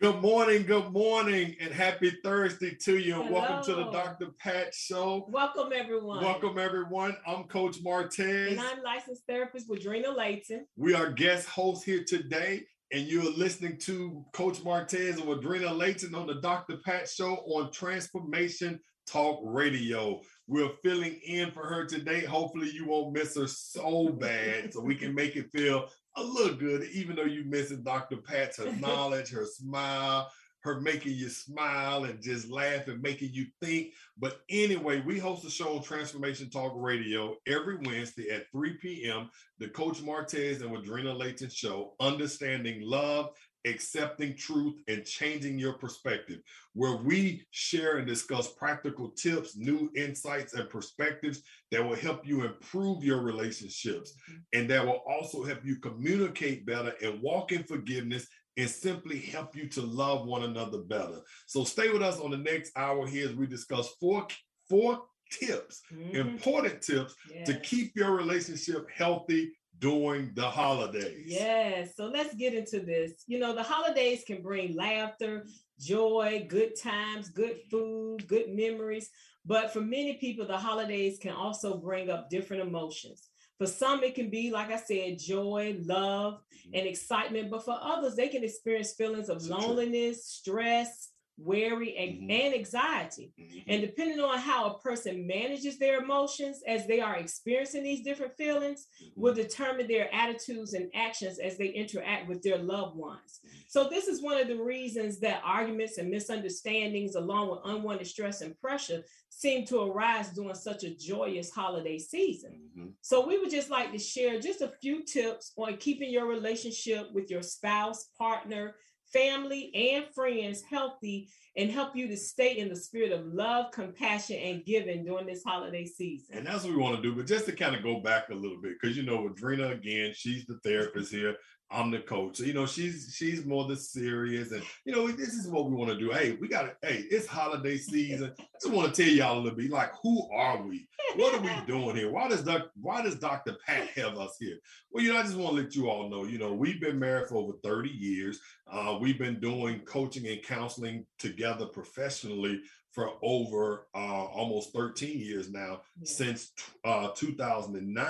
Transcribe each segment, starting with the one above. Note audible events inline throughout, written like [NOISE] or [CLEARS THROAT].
Good morning, good morning, and happy Thursday to you. Hello. welcome to the Dr. Pat Show. Welcome, everyone. Welcome, everyone. I'm Coach Martez. And I'm licensed therapist Wadrina Layton. We are guest hosts here today, and you're listening to Coach Martez and Wadrina Layton on the Dr. Pat Show on Transformation Talk Radio. We're filling in for her today. Hopefully, you won't miss her so bad, so we can make it feel a little good, even though you missing Dr. Pat's her [LAUGHS] knowledge, her smile, her making you smile and just laugh and making you think. But anyway, we host a show on Transformation Talk Radio every Wednesday at 3 p.m. The Coach Martez and Wadrina Layton Show, Understanding Love, Accepting Truth, and Changing Your Perspective, where we share and discuss practical tips, new insights, and perspectives that will help you improve your relationships and that will also help you communicate better and walk in forgiveness and simply help you to love one another better. So stay with us on the next hour here as we discuss four four tips, Mhm. important tips to keep your relationship healthy during the holidays. Yes. So let's get into this. You know, the holidays can bring laughter, joy, good times, good food, good memories. But for many people, the holidays can also bring up different emotions. For some, it can be, like I said, joy, love, mm-hmm. and excitement. But for others, they can experience feelings of loneliness, stress, worry, and, Mhm. and anxiety. Mhm. And depending on how a person manages their emotions as they are experiencing these different feelings, will determine their attitudes and actions as they interact with their loved ones. So, this is one of the reasons that arguments and misunderstandings, along with unwanted stress and pressure, seem to arise during such a joyous holiday season. Mhm. So, we would just like to share just a few tips on keeping your relationship with your spouse, partner, family, and friends healthy and help you to stay in the spirit of love, compassion, and giving during this holiday season. And that's what we want to do. But just to kind of go back a little bit, because you know, Drina again, she's the therapist here. I'm the coach. So, you know, she's she's more the serious, and you know, this is what we want to do. Hey, we got to. Hey, it's holiday season. [LAUGHS] I just want to tell y'all a little bit. Like, who are we? What are we [LAUGHS] doing here? Why does Doc, Why does Dr. Pat have us here? Well, you know, I just want to let you all know. You know, we've been married for over 30 years. Uh, we've been doing coaching and counseling together professionally for over uh, almost 13 years now Yeah. since uh, 2009.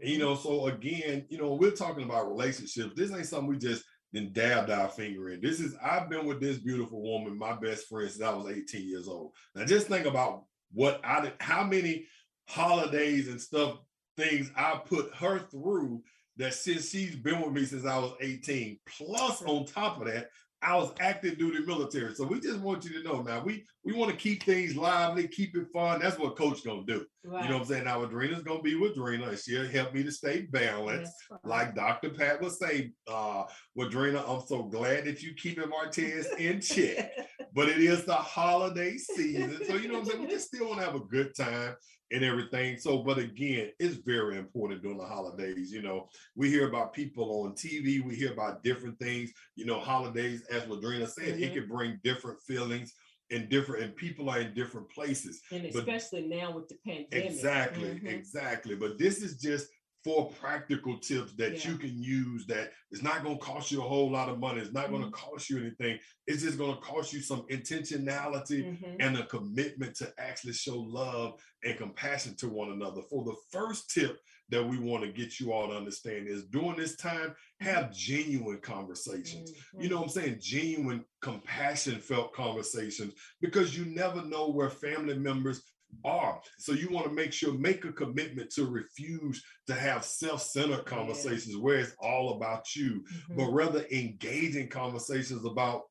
And, you know, so again, you know, we're talking about relationships. This ain't something we just then dabbed our finger in. This is I've been with this beautiful woman, my best friend, since I was 18 years old. Now just think about what I did, how many holidays and stuff, things I put her through that since she's been with me since I was 18. Plus, on top of that, I was active duty military. So we just want you to know now we we want to keep things lively, keep it fun. That's what coach gonna do. Right. You know what I'm saying? Now Adrena's gonna be with Drina and she'll help me to stay balanced. Right. Like Dr. Pat would say, uh, Wadrina, I'm so glad that you keeping Martez in check. [LAUGHS] But it is the holiday season. So you know what I'm saying? We just still want to have a good time and everything. So, but again, it's very important during the holidays. You know, we hear about people on TV, we hear about different things, you know, holidays, as Ladrina said, it Mhm. can bring different feelings and different and people are in different places. and but- especially now with the pandemic. Exactly, Mhm. exactly. But this is just four practical tips that Yeah. you can use that it's not going to cost you a whole lot of money. It's not going to Mm-hmm. cost you anything. It's just going to cost you some intentionality Mhm. and a commitment to actually show love and compassion to one another. For the first tip that we want to get you all to understand is during this time, have genuine conversations. You know what I'm saying? Genuine, compassion felt conversations because you never know where family members are. So you want to make sure, make a commitment to refuse to have self-centered conversations where it's all about you, Mhm. but rather engage in conversations about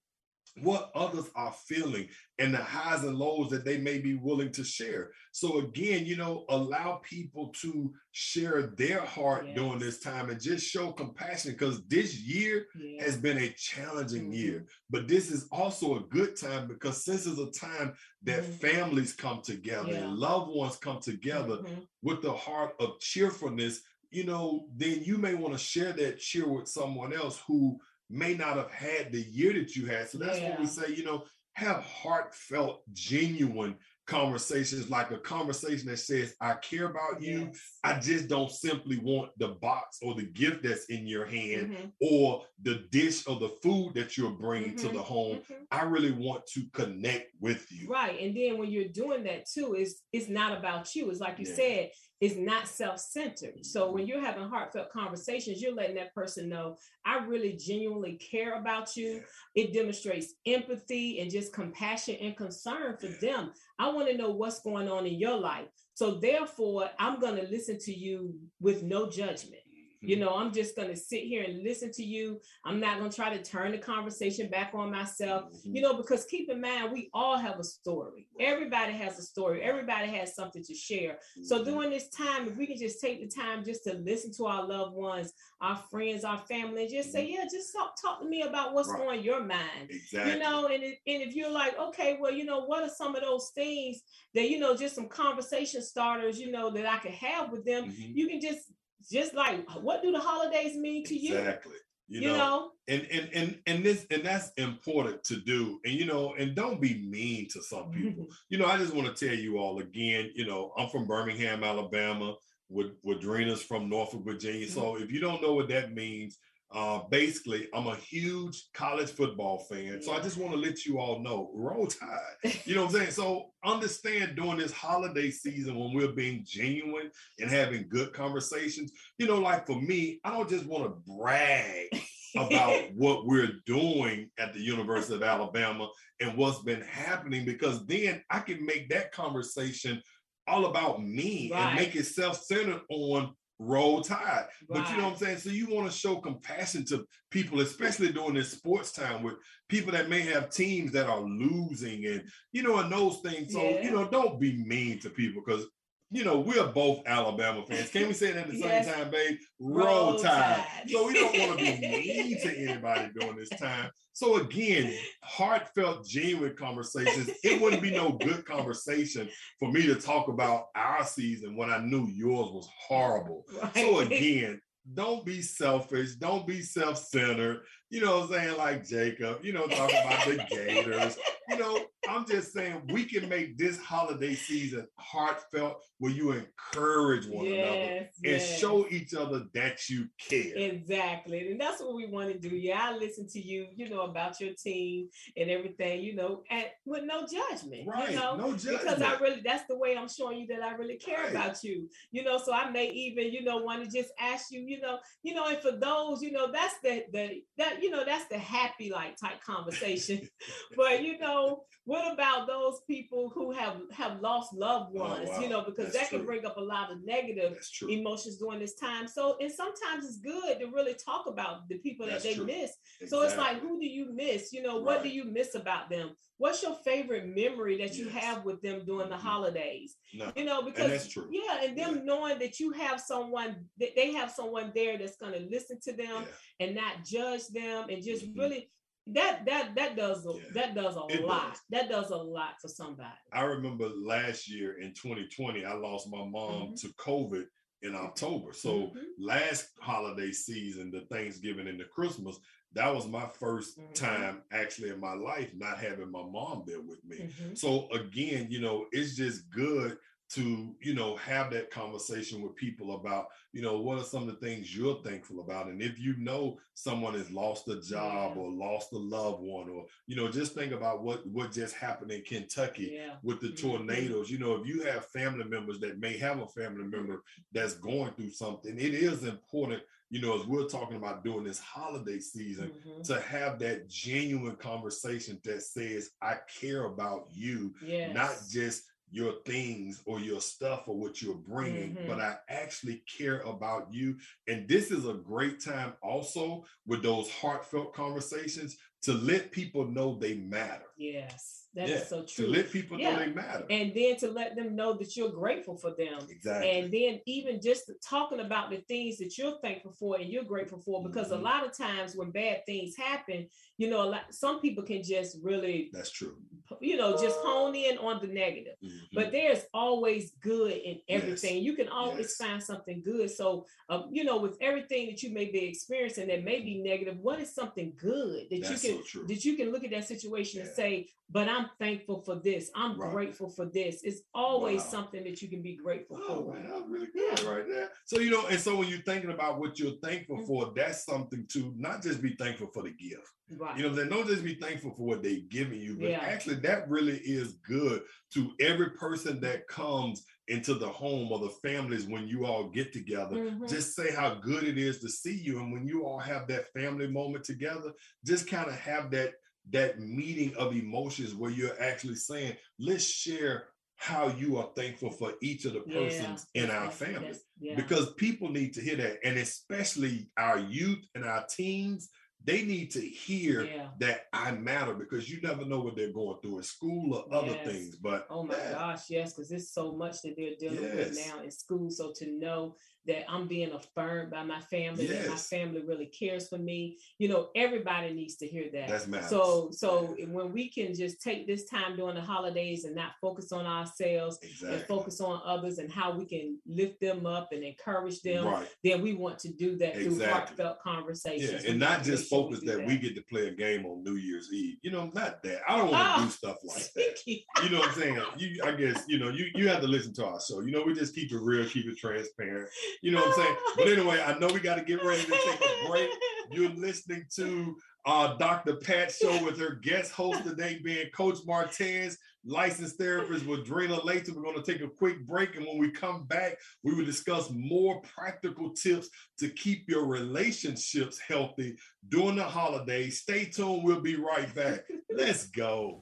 what others are feeling and the highs and lows that they may be willing to share. So again, you know, allow people to share their heart yes. during this time and just show compassion because this year yes. has been a challenging mm-hmm. year. But this is also a good time because this is a time that mm-hmm. families come together yeah. and loved ones come together mm-hmm. with the heart of cheerfulness, you know, then you may want to share that cheer with someone else who may not have had the year that you had. So that's yeah. what we say, you know, have heartfelt, genuine conversations like a conversation that says, I care about you. Yes. I just don't simply want the box or the gift that's in your hand mm-hmm. or the dish or the food that you're bringing mm-hmm. to the home. Mm-hmm. I really want to connect with you. Right. And then when you're doing that too, it's it's not about you. It's like you yeah. said, is not self-centered. So when mm-hmm. you're having heartfelt conversations, you're letting that person know, I really genuinely care about you. It demonstrates empathy and just compassion and concern for them. I want to know what's going on in your life. So therefore, I'm going to listen to you with no judgment. You mm-hmm. know, I'm just going to sit here and listen to you. I'm not going to try to turn the conversation back on myself, mm-hmm. you know, because keep in mind, we all have a story. Everybody has a story. Everybody has something to share. Mm-hmm. So during this time, if we can just take the time just to listen to our loved ones, our friends, our family, and just say, mm-hmm. yeah, just talk, talk to me about what's right. on your mind. Exactly. You know, and, it, and if you're like, okay, well, you know, what are some of those things that, you know, just some conversation starters, you know, that I could have with them, mm-hmm. you can just just like what do the holidays mean to you? Exactly. You, you know, know, and and and and this and that's important to do. And you know, and don't be mean to some people. you know, I just want to tell you all again. You know, I'm from Birmingham, Alabama. With with Drena's from Norfolk, Virginia. So mm-hmm. if you don't know what that means, uh, basically, I'm a huge college football fan. So I just want to let you all know, roll tide. You know what I'm saying? So understand during this holiday season when we're being genuine and having good conversations, you know, like for me, I don't just want to brag about [LAUGHS] what we're doing at the University of Alabama and what's been happening, because then I can make that conversation all about me right. and make it self-centered on roll tide. Right. But you know what I'm saying? So you want to show compassion to people, especially during this sports time with people that may have teams that are losing and you know, and those things. So, yeah. you know, don't be mean to people because you know, we're both Alabama fans. Can we say that at the yes. same time, babe? Roll, Roll tide. tide. So we don't want to be [LAUGHS] mean to anybody during this time. So again, heartfelt, genuine conversations. It wouldn't be no good conversation for me to talk about our season when I knew yours was horrible. Right. So again, don't be selfish. Don't be self-centered. You know what I'm saying? Like Jacob, you know, talk about the Gators. You know, I'm just saying we can make this holiday season heartfelt where you encourage one yes, another and yes. show each other that you care. Exactly. And that's what we want to do. Yeah, I listen to you, you know, about your team and everything, you know, and with no judgment. Right. You know, no judgment. Because I really that's the way I'm showing you that I really care right. about you. You know, so I may even, you know, want to just ask you, you know, you know, and for those, you know, that's the the that you know, that's the happy like type conversation. [LAUGHS] but you know, what about those people who have have lost loved oh, ones? Oh, wow. You know, because that's that can true. bring up a lot of negative emotions during this time. So, and sometimes it's good to really talk about the people that they true. miss. Exactly. So it's like, who do you miss? You know, right. what do you miss about them? What's your favorite memory that you yes. have with them during the mm-hmm. holidays? No. You know, because yeah, and them yeah. knowing that you have someone that they have someone there that's going to listen to them yeah. and not judge them and just mm-hmm. really that that that does a, yeah. that does a it lot. Does. That does a lot for somebody. I remember last year in 2020, I lost my mom mm-hmm. to COVID in October. So mm-hmm. last holiday season, the Thanksgiving and the Christmas, that was my 1st mm-hmm. time actually in my life not having my mom there with me. Mm-hmm. So again, you know, it's just good to you know have that conversation with people about you know what are some of the things you're thankful about and if you know someone has lost a job yeah. or lost a loved one or you know just think about what what just happened in kentucky yeah. with the mm-hmm. tornadoes you know if you have family members that may have a family member that's going through something it is important you know as we're talking about during this holiday season mm-hmm. to have that genuine conversation that says i care about you yes. not just your things or your stuff or what you're bringing, mm-hmm. but I actually care about you. And this is a great time also with those heartfelt conversations to let people know they matter. Yes. That yeah, is so true. To let people yeah. know they matter. And then to let them know that you're grateful for them. Exactly. And then even just talking about the things that you're thankful for and you're grateful for, because mm-hmm. a lot of times when bad things happen, you know, a lot some people can just really that's true. You know, just hone in on the negative. Mm-hmm. But there's always good in everything. Yes. You can always yes. find something good. So um, you know, with everything that you may be experiencing that may be negative, what is something good that that's you can so that you can look at that situation yeah. and say, but I'm thankful for this. I'm right. grateful for this. It's always wow. something that you can be grateful oh, for. Man, that was really good yeah. right there. So you know, and so when you're thinking about what you're thankful mm-hmm. for, that's something to not just be thankful for the gift. Right. You know, they don't just be thankful for what they're giving you, but yeah. actually that really is good to every person that comes into the home or the families when you all get together. Mm-hmm. Just say how good it is to see you. And when you all have that family moment together, just kind of have that that meeting of emotions where you're actually saying, let's share how you are thankful for each of the persons yeah. in our family. Yeah. Because people need to hear that. And especially our youth and our teens, they need to hear yeah. that I matter because you never know what they're going through in school or other yes. things. But oh my gosh, yes, because there's so much that they're dealing yes. with now in school. So to know that I'm being affirmed by my family, yes. that my family really cares for me. You know, everybody needs to hear that. That's matters. So, so yeah. when we can just take this time during the holidays and not focus on ourselves exactly. and focus on others and how we can lift them up and encourage them, right. then we want to do that exactly. through heartfelt conversations. Yeah, and not just focus that, that, we get to play a game on New Year's Eve. You know, not that. I don't want to oh, ah, do stuff like [LAUGHS] that. you know what I'm saying? You, I guess, you know, you you have to listen to our show. You know, we just keep it real, keep it transparent. You know what I'm saying? But anyway, I know we got to get ready to take a break. You're listening to uh, Dr. Pat show with her guest host today being Coach Martinez, licensed therapist Wadrina Layton. We're going to take a quick break. And when we come back, we will discuss more practical tips to keep your relationships healthy during the holidays. Stay tuned. We'll be right back. Let's go.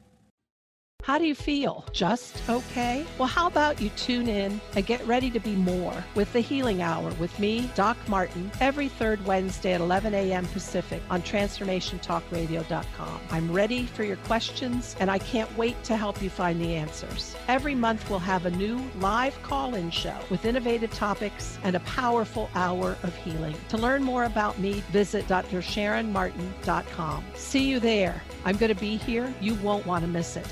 How do you feel? Just okay? Well, how about you tune in and get ready to be more with the Healing Hour with me, Doc Martin, every third Wednesday at 11 a.m. Pacific on TransformationTalkRadio.com. I'm ready for your questions and I can't wait to help you find the answers. Every month we'll have a new live call-in show with innovative topics and a powerful hour of healing. To learn more about me, visit drsharonmartin.com. See you there. I'm going to be here. You won't want to miss it.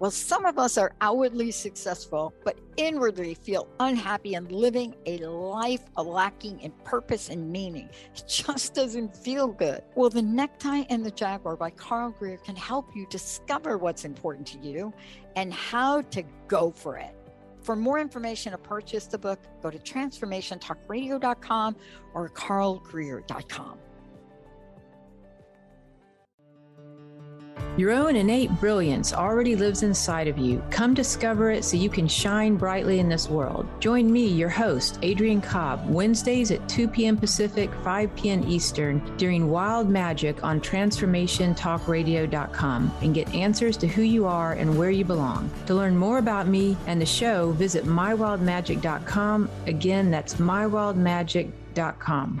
Well, some of us are outwardly successful, but inwardly feel unhappy and living a life lacking in purpose and meaning. It just doesn't feel good. Well, The Necktie and the Jaguar by Carl Greer can help you discover what's important to you and how to go for it. For more information or purchase the book, go to transformationtalkradio.com or carlgreer.com. Your own innate brilliance already lives inside of you. Come discover it so you can shine brightly in this world. Join me, your host, Adrian Cobb, Wednesdays at 2 p.m. Pacific, 5 p.m. Eastern during Wild Magic on TransformationTalkRadio.com and get answers to who you are and where you belong. To learn more about me and the show, visit MyWildMagic.com. Again, that's MyWildMagic.com.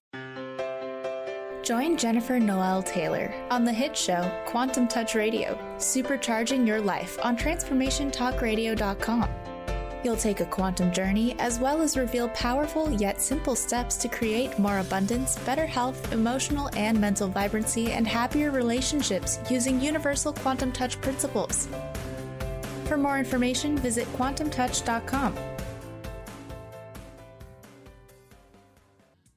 Join Jennifer Noel Taylor on the hit show Quantum Touch Radio, supercharging your life on TransformationTalkRadio.com. You'll take a quantum journey as well as reveal powerful yet simple steps to create more abundance, better health, emotional and mental vibrancy, and happier relationships using universal quantum touch principles. For more information, visit quantumtouch.com.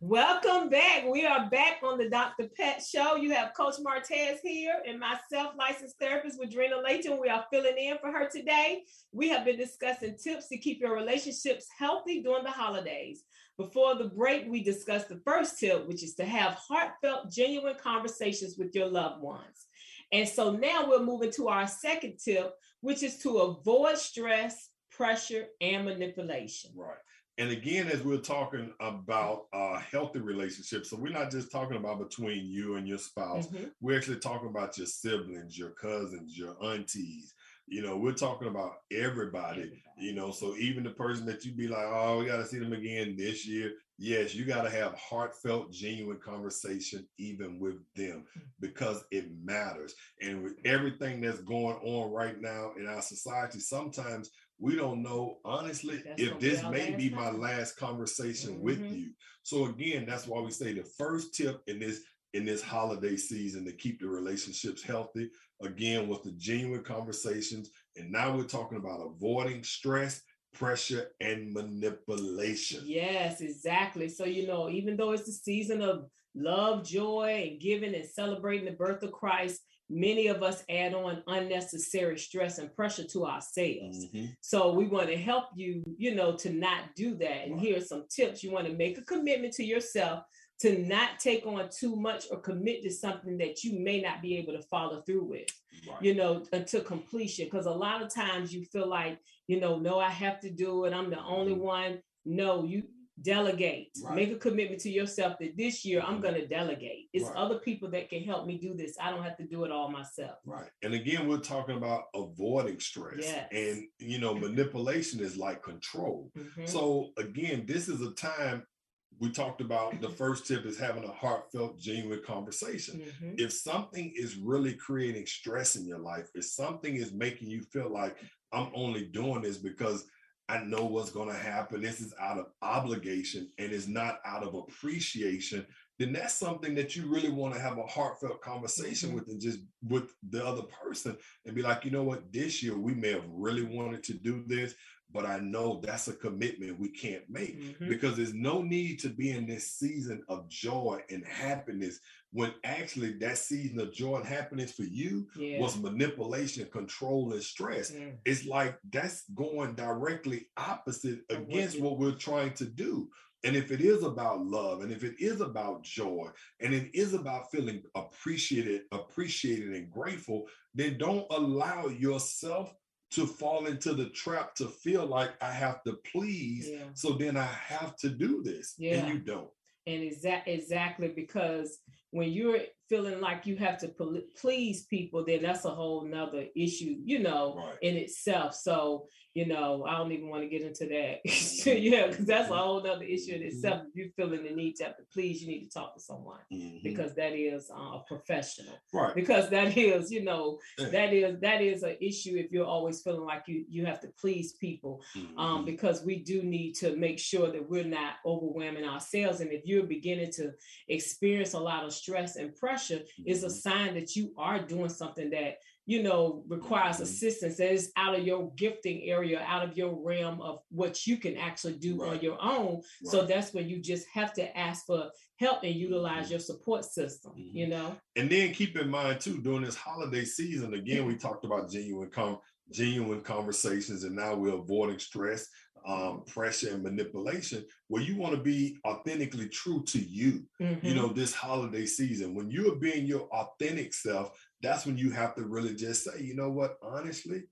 Welcome back. We are back on the Dr. Pat Show. You have Coach Martez here and myself, licensed therapist Wadrina Layton. We are filling in for her today. We have been discussing tips to keep your relationships healthy during the holidays. before the break, we discussed the first tip, which is to have heartfelt, genuine conversations with your loved ones. And so now we're moving to our second tip, which is to avoid stress, pressure, and manipulation. Right. And again, as we're talking about uh, healthy relationships, so we're not just talking about between you and your spouse. Mhm. We're actually talking about your siblings, your cousins, your aunties. You know, we're talking about everybody. Everybody. You know, so even the person that you be like, oh, we got to see them again this year. Yes, you got to have heartfelt, genuine conversation even with them Mm. because it matters. And with everything that's going on right now in our society, sometimes we don't know honestly That's if this may be my last conversation with Mhm. you. So again, that's why we say the first tip in this in this holiday season to keep the relationships healthy again was the genuine conversations and now we're talking about avoiding stress pressure and manipulation Yes, exactly. So, you know, even though it's the season of love, joy, and giving and celebrating the birth of Christ, many of us add on unnecessary stress and pressure to ourselves. Mhm. So we want to help you, you know, to not do that. And here are some tips. You want to make a commitment to yourself to not take on too much or commit to something that you may not be able to follow through with Right. you know, until completion. Because a lot of times you feel like, you know, no, I have to do it. I'm the only Mhm. one. No, you delegate. Right. Make a commitment to yourself that this year I'm Mhm. going to delegate. It's Right. other people that can help me do this. I don't have to do it all myself. Right. And again, we're talking about avoiding stress. Yes. And, you know, manipulation is like control. Mhm. So, again, this is a time we talked about the [CLEARS THROAT] first tip is having a heartfelt, genuine conversation. Mhm. If something is really creating stress in your life, if something is making you feel like I'm only doing this because I know what's going to happen, this is out of obligation and is not out of appreciation, then that's something that you really want to have a heartfelt conversation Mhm. with and just with the other person and be like, you know what, this year we may have really wanted to do this, but I know that's a commitment we can't make Mhm. because there's no need to be in this season of joy and happiness when actually that season of joy and happiness for you Yeah. was manipulation, control, and stress. Mm. It's like that's going directly opposite what against what we're trying to do. And if it is about love, and if it is about joy, and it is about feeling appreciated, appreciated and grateful, then don't allow yourself to fall into the trap to feel like I have to please. Yeah. So then I have to do this. Yeah. And you don't. And exact exactly because when you're feeling like you have to pol- please people, then that's a whole nother issue, you know, Right. in itself. So, you know, I don't even want to get into that. [LAUGHS] yeah, because that's a whole nother issue in itself. If you're feeling the need to have to please, you need to talk to someone Mhm. because that is uh, a professional. right. Because that is, you know, Yeah. that is that is an issue if you're always feeling like you you have to please people um, Mhm. because we do need to make sure that we're not overwhelming ourselves. And if you're beginning to experience a lot of stress and pressure, it's a Mhm. sign that you are doing something that you know requires Mhm. assistance that is out of your gifting area, out of your realm of what you can actually do on your own. So that's when you just have to ask for help and utilize Mhm. your support system. You know, And then keep in mind too, during this holiday season, again, we talked about genuine com- genuine conversations, and now we're avoiding stress, um, pressure, and manipulation. Where you want to be authentically true to you. You Mhm. know, this holiday season, when you're being your authentic self, that's when you have to really just say, you know what, honestly,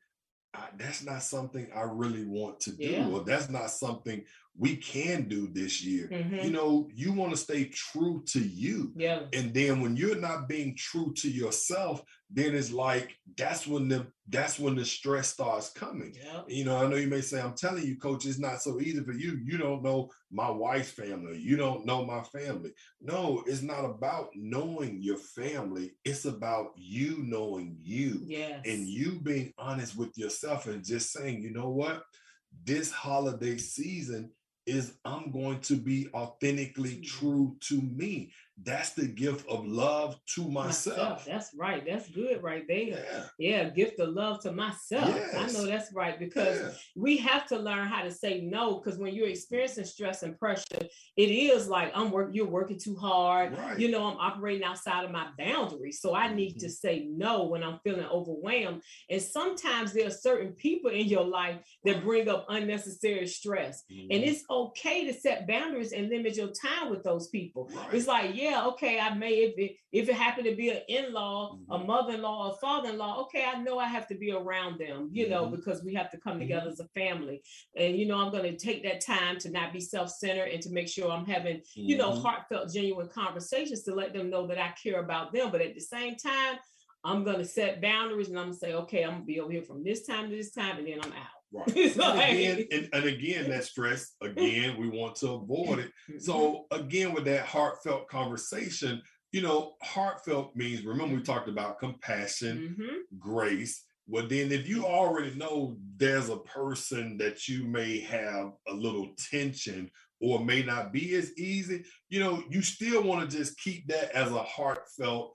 I, that's not something I really want to do, Yeah. or that's not something we can do this year. Mhm. You know, you want to stay true to you. yeah. And then when you're not being true to yourself, then it's like that's when the that's when the stress starts coming. Yeah. You know, I know you may say, I'm telling you, coach, it's not so easy for you. You don't know my wife's family. You don't know my family. No, it's not about knowing your family. It's about you knowing you Yes. and you being honest with yourself and just saying, you know what? This holiday season is I'm going to be authentically Mhm. true to me. That's the gift of love to myself. myself. That's right. That's good right there. Yeah. yeah. gift of love to myself. Yes. I know that's right because yeah. we have to learn how to say no. Because when you're experiencing stress and pressure, it is like I'm working, you're working too hard. Right. You know, I'm operating outside of my boundaries. So I need mm-hmm. to say no when I'm feeling overwhelmed. And sometimes there are certain people in your life that bring up unnecessary stress. Mm-hmm. And it's okay to set boundaries and limit your time with those people. Right. It's like, yeah, okay, I may if it if it happened to be an in-law, mm-hmm. a mother-in-law, a father-in-law, okay, I know I have to be around them, you know, mm-hmm. because we have to come together mm-hmm. as a family. And you know, I'm going to take that time to not be self-centered and to make sure I'm having, you know, mm-hmm. heartfelt, genuine conversations to let them know that I care about them. But at the same time, I'm going to set boundaries and I'm going to say, okay, I'm going to be over here from this time to this time, and then I'm out. Right. and, again, [LAUGHS] and, and, again, that stress, again, we want to avoid it. So, again, with that heartfelt conversation, you know, heartfelt means, remember, we talked about compassion, mm-hmm. grace. Well, then, if you already know there's a person that you may have a little tension or may not be as easy, you know, you still want to just keep that as a heartfelt,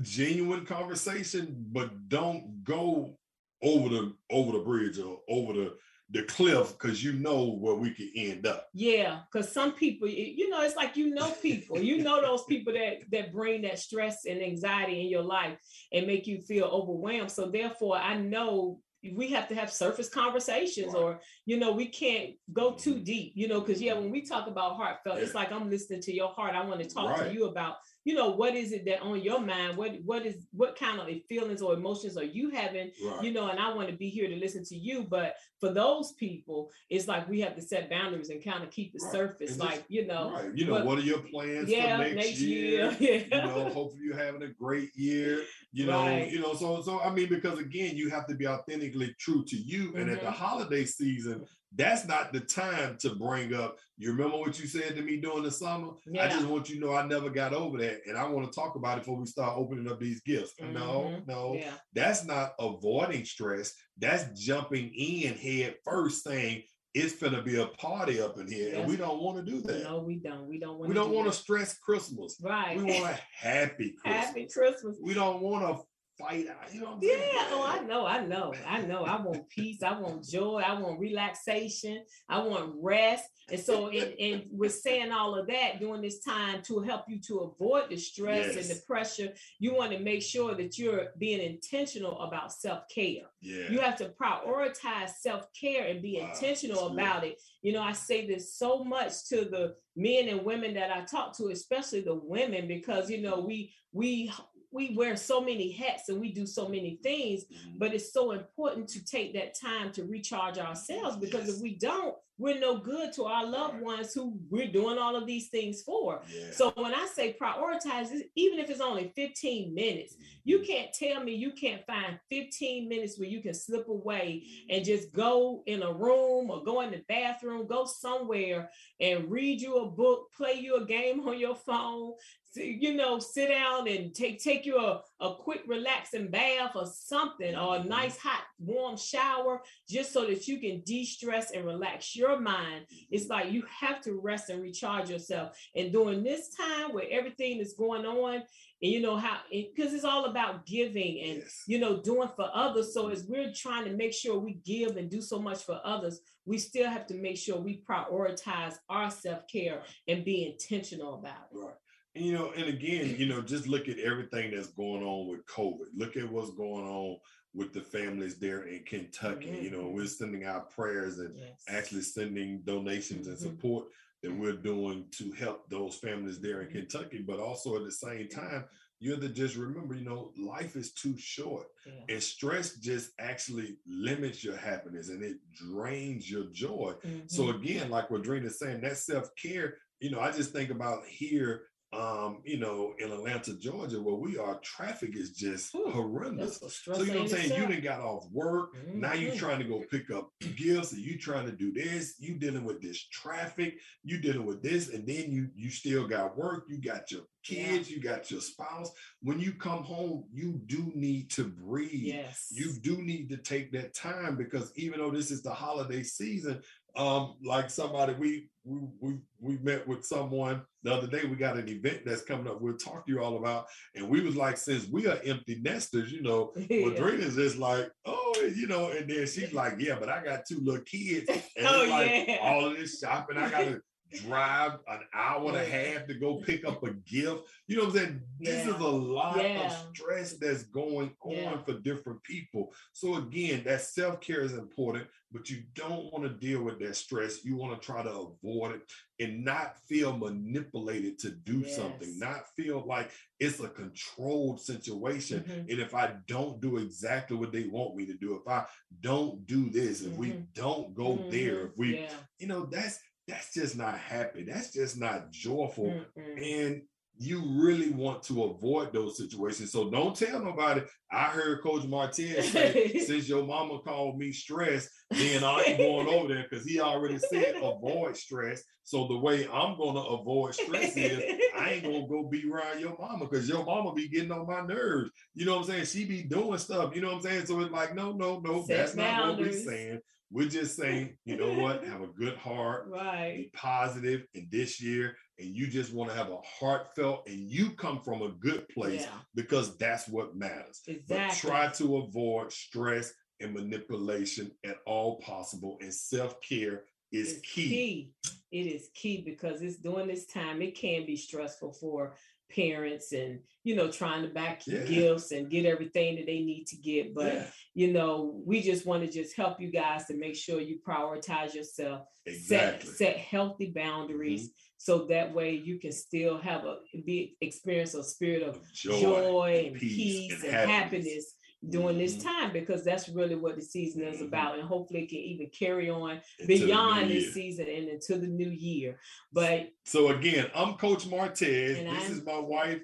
genuine conversation, but don't go over the over the bridge or over the the cliff because you know where we could end up. Yeah, because some people, you know, it's like you know people, you know those people that that bring that stress and anxiety in your life and make you feel overwhelmed. So therefore, I know we have to have surface conversations right. or you know we can't go too mm-hmm. deep you know because yeah when we talk about heartfelt yeah. it's like i'm listening to your heart i want to talk right. to you about you know what is it that on your mind what what is what kind of feelings or emotions are you having right. you know and i want to be here to listen to you but for those people it's like we have to set boundaries and kind of keep the right. surface like you know right. you know but, what are your plans yeah, for next, next year, year. [LAUGHS] yeah. you know hopefully you're having a great year you know you know so so i mean because again you have to be authentically true to you mm-hmm. and at the mm-hmm. holiday season that's not the time to bring up. You remember what you said to me during the summer? Yeah. I just want you to know I never got over that. And I want to talk about it before we start opening up these gifts. Mm-hmm. No, no, yeah. that's not avoiding stress. That's jumping in head first saying, it's gonna be a party up in here, and we don't want to do that. No, we don't. We don't want. We don't want to stress Christmas. Right. We want a happy [LAUGHS] Christmas. Happy Christmas. We don't want to fight. You know yeah. Oh, I know. I know. I know. I want peace. I want joy. I want relaxation. I want rest. And so, and, and with saying all of that during this time to help you to avoid the stress yes. and the pressure, you want to make sure that you're being intentional about self care. Yeah. You have to prioritize self care and be wow. intentional about it. You know, I say this so much to the men and women that I talk to, especially the women, because you know we we we wear so many hats and we do so many things, mm-hmm. but it's so important to take that time to recharge ourselves because yes. if we don't, we're no good to our loved ones who we're doing all of these things for. Yeah. So when I say prioritize, even if it's only 15 minutes, you mm-hmm. can't tell me you can't find 15 minutes where you can slip away and just go in a room or go in the bathroom, go somewhere and read you a book, play you a game on your phone, you know, sit down and take take you a, a quick relaxing bath or something, or a mm-hmm. nice hot warm shower, just so that you can de-stress and relax your mind. It's like you have to rest and recharge yourself. And during this time where everything is going on, and you know how because it's all about giving and yes. you know doing for others. So as we're trying to make sure we give and do so much for others, we still have to make sure we prioritize our self-care and be intentional about it. Right. And, you know, and again, you know, just look at everything that's going on with COVID. Look at what's going on with the families there in Kentucky. Mm-hmm. You know, we're sending out prayers and yes. actually sending donations mm-hmm. and support that we're doing to help those families there in mm-hmm. Kentucky. But also at the same time, you have to just remember, you know, life is too short. Yeah. And stress just actually limits your happiness and it drains your joy. Mm-hmm. So again, like what Drina's saying, that self-care, you know, I just think about here um, you know, in Atlanta, Georgia, where we are, traffic is just Ooh, horrendous. So you know what I'm saying? You didn't got off work. Mm-hmm. Now you're trying to go pick up gifts, and you trying to do this. You dealing with this traffic. You dealing with this, and then you you still got work. You got your kids. Yeah. You got your spouse. When you come home, you do need to breathe. Yes. You do need to take that time because even though this is the holiday season, um, like somebody we we we we met with someone the other day. We got an event that's coming up. We'll talk to you all about. And we was like, since we are empty nesters, you know, [LAUGHS] yeah. Madrina's just like, oh, you know, and then she's [LAUGHS] like, yeah, but I got two little kids, and oh, like yeah. all of this shopping. I got to drive an hour and a half to go pick up a gift. You know what I'm saying? This yeah. is a lot yeah. of stress that's going on yeah. for different people. So again, that self-care is important, but you don't want to deal with that stress. You want to try to avoid it and not feel manipulated to do yes. something, not feel like it's a controlled situation. Mm-hmm. And if I don't do exactly what they want me to do, if I don't do this, if mm-hmm. we don't go mm-hmm. there, if we, you know, that's that's just not happy. That's just not joyful. Mm-mm. And you really want to avoid those situations. So don't tell nobody. I heard Coach Martinez say, [LAUGHS] since your mama called me stressed, then I ain't going over there because he already said avoid stress. So the way I'm gonna avoid stress is I ain't gonna go be around your mama because your mama be getting on my nerves. You know what I'm saying? She be doing stuff. You know what I'm saying? So it's like, no, no, no, Set that's boundaries. not what we're saying. We're just saying, you know what? [LAUGHS] Have a good heart. Right. Be positive in this year. And you just want to have a heartfelt and you come from a good place yeah. because that's what matters. Exactly. But try to avoid stress and manipulation at all possible. And self-care is key. key. It is key because it's during this time, it can be stressful for parents and you know trying to back yeah. gifts and get everything that they need to get but yeah. you know we just want to just help you guys to make sure you prioritize yourself exactly. set set healthy boundaries mm-hmm. so that way you can still have a be experience a spirit of joy, joy and peace, peace and, and happiness. happiness during this mm-hmm. time because that's really what the season is mm-hmm. about and hopefully it can even carry on beyond this season and into the new year but so again i'm coach martez this I'm, is my wife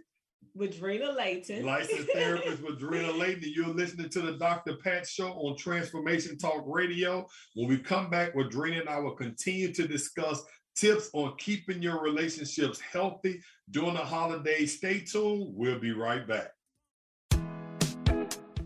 Madrina Layton. Licensed therapist Madrina [LAUGHS] Layton. You're listening to the Dr. Pat Show on Transformation Talk Radio. When we come back, Madrina and I will continue to discuss tips on keeping your relationships healthy during the holidays. Stay tuned. We'll be right back.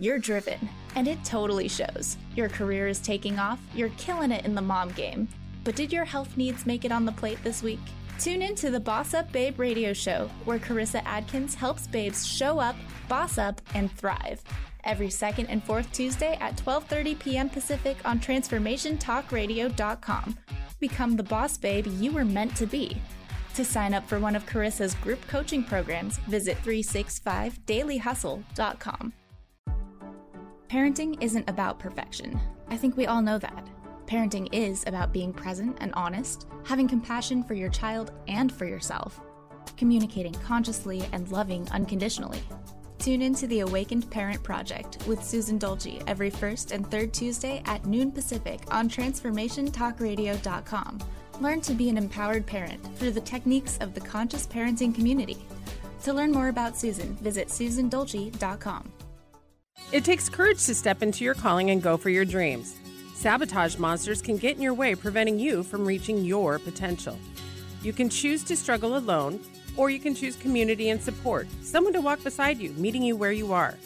You're driven, and it totally shows. Your career is taking off, you're killing it in the mom game. But did your health needs make it on the plate this week? Tune in to the Boss Up Babe radio show, where Carissa Adkins helps babes show up, boss up, and thrive. Every second and fourth Tuesday at 12:30 p.m. Pacific on transformationtalkradio.com. Become the boss babe you were meant to be. To sign up for one of Carissa's group coaching programs, visit 365dailyhustle.com. Parenting isn't about perfection. I think we all know that. Parenting is about being present and honest, having compassion for your child and for yourself, communicating consciously and loving unconditionally. Tune in to the Awakened Parent Project with Susan Dolce every first and third Tuesday at noon Pacific on TransformationTalkRadio.com. Learn to be an empowered parent through the techniques of the conscious parenting community. To learn more about Susan, visit SusanDolce.com. It takes courage to step into your calling and go for your dreams. Sabotage monsters can get in your way, preventing you from reaching your potential. You can choose to struggle alone, or you can choose community and support, someone to walk beside you, meeting you where you are.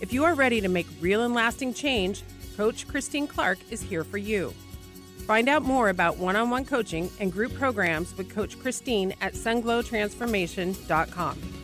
If you are ready to make real and lasting change, Coach Christine Clark is here for you. Find out more about one on one coaching and group programs with Coach Christine at sunglowtransformation.com.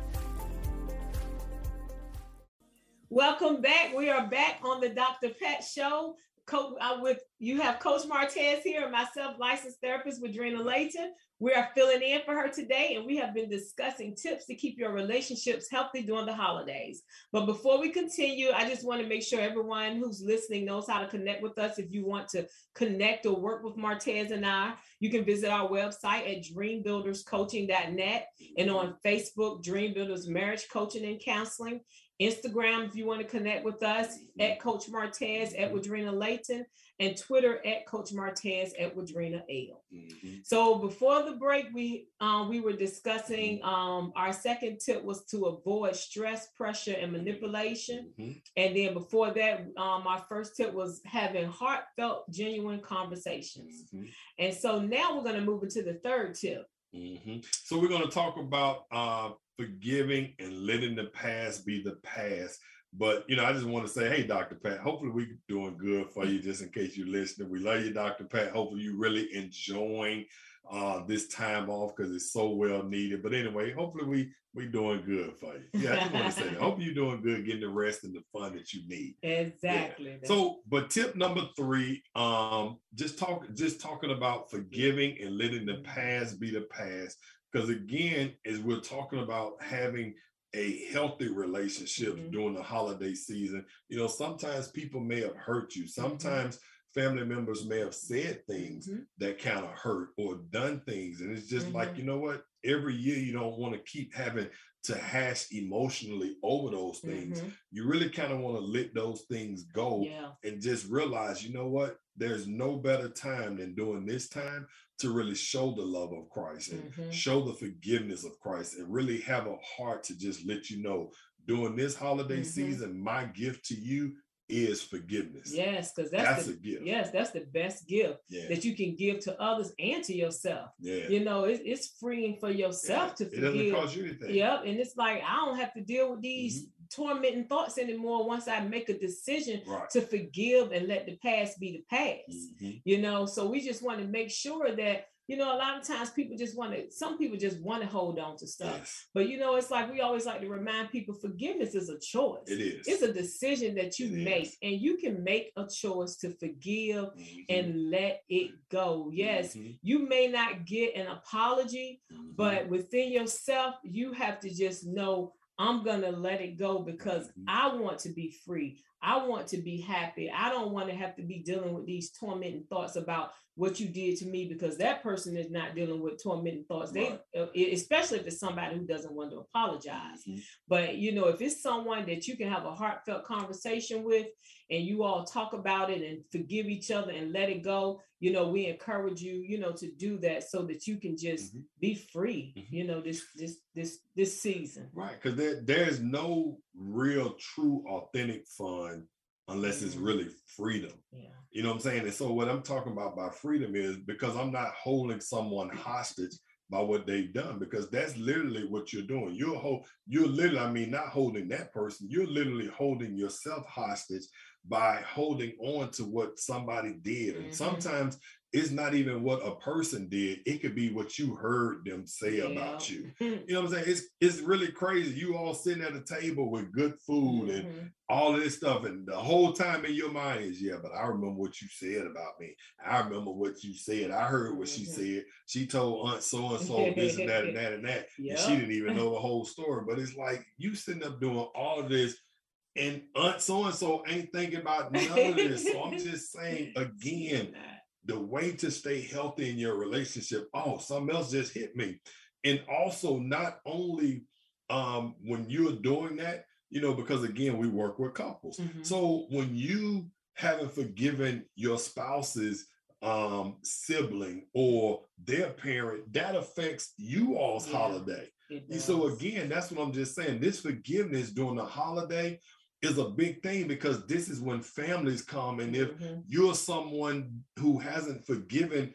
Welcome back. We are back on the Dr. Pat Show. Coach, uh, with you have Coach Martez here, and myself, licensed therapist Wadrina Layton. We are filling in for her today, and we have been discussing tips to keep your relationships healthy during the holidays. But before we continue, I just want to make sure everyone who's listening knows how to connect with us. If you want to connect or work with Martez and I, you can visit our website at dreambuilderscoaching.net and on Facebook, Dream Builders Marriage Coaching and Counseling. Instagram, if you want to connect with us, at Coach Martez, at Wadrina Layton, and Twitter at Coach Martez, at Wadrina L. Mm-hmm. So before the break, we um, we were discussing um, our second tip was to avoid stress, pressure, and manipulation. Mhm. And then before that, um, our first tip was having heartfelt, genuine conversations. Mhm. And so now we're going to move into the third tip. Mhm. So we're going to talk about uh, forgiving and letting the past be the past. But you know, I just want to say, hey, Dr. Pat, hopefully we're doing good for you. Just in case you're listening, we love you, Dr. Pat. Hopefully you're really enjoying uh, this time off because it's so well needed. But anyway, hopefully we we doing good for you. Yeah, I just want to say that. [LAUGHS] Hope you're doing good, getting the rest and the fun that you need. Exactly. So, but tip number three, um, just talk, just talking about forgiving and letting the past be the past. Because again, as we're talking about having a healthy relationship Mhm. during the holiday season, you know, sometimes people may have hurt you. Sometimes family members may have said things Mhm. that kind of hurt or done things. And it's just like, Mhm. you know what? Every year you don't want to keep having to hash emotionally over those things Mhm. you really kind of want to let those things go Yeah. and just realize, you know what? There's no better time than during this time to really show the love of Christ and Mhm. show the forgiveness of Christ and really have a heart to just let you know during this holiday Mhm. season, my gift to you is forgiveness. Yes, because that's, That's the a gift. yes, that's the best gift Yeah. that you can give to others and to yourself. Yeah. You know, it, it's freeing for yourself to forgive. It doesn't cost you anything. Yep, and it's like I don't have to deal with these Mm-hmm. Tormenting thoughts anymore once I make a decision Right. to forgive and let the past be the past. Mhm. You know, so we just want to make sure that you know a lot of times people just want to some people just want to hold on to stuff Yes. but you know it's like we always like to remind people forgiveness is a choice It is. it's a decision that you It make is. and you can make a choice to forgive Mhm. and let it go yes Mhm. you may not get an apology Mhm. but within yourself you have to just know i'm gonna let it go because Mhm. i want to be free i want to be happy i don't want to have to be dealing with these tormenting thoughts about what you did to me because that person is not dealing with tormenting thoughts they Right. uh, especially if it's somebody who doesn't want to apologize Mhm. but you know, if it's someone that you can have a heartfelt conversation with and you all talk about it and forgive each other and let it go, you know, we encourage you, you know, to do that so that you can just Mhm. be free, Mhm. you know, this this this this season. Right, because there, there's no real, true, authentic fun unless it's Mhm. really freedom. Yeah. You know what I'm saying? And so what I'm talking about by freedom is because I'm not holding someone hostage by what they've done, because that's literally what you're doing. You're hold, you're literally, I mean, not holding that person, you're literally holding yourself hostage by holding on to what somebody did. And Mhm. sometimes it's not even what a person did, it could be what you heard them say about you. [LAUGHS] You know what I'm saying? It's it's really crazy. You all sitting at a table with good food and Mhm. all of this stuff, and the whole time in your mind is, yeah, but I remember what you said about me. I remember what you said. I heard what she Mhm. said. She told Aunt so and so this and that and [LAUGHS] that and that, and she didn't even know the [LAUGHS] whole story. But it's like you sitting up doing all of this, and Aunt so and so ain't thinking about none of this. So I'm just saying again, the way to stay healthy in your relationship. Oh, something else just hit me. And also, not only um, when you're doing that, you know, because again, we work with couples. Mhm. So when you haven't forgiven your spouse's um, sibling or their parent, that affects you all's Yeah. holiday. And so again, that's what I'm just saying. This forgiveness during the holiday, is a big thing because this is when families come and if Mhm. you're someone who hasn't forgiven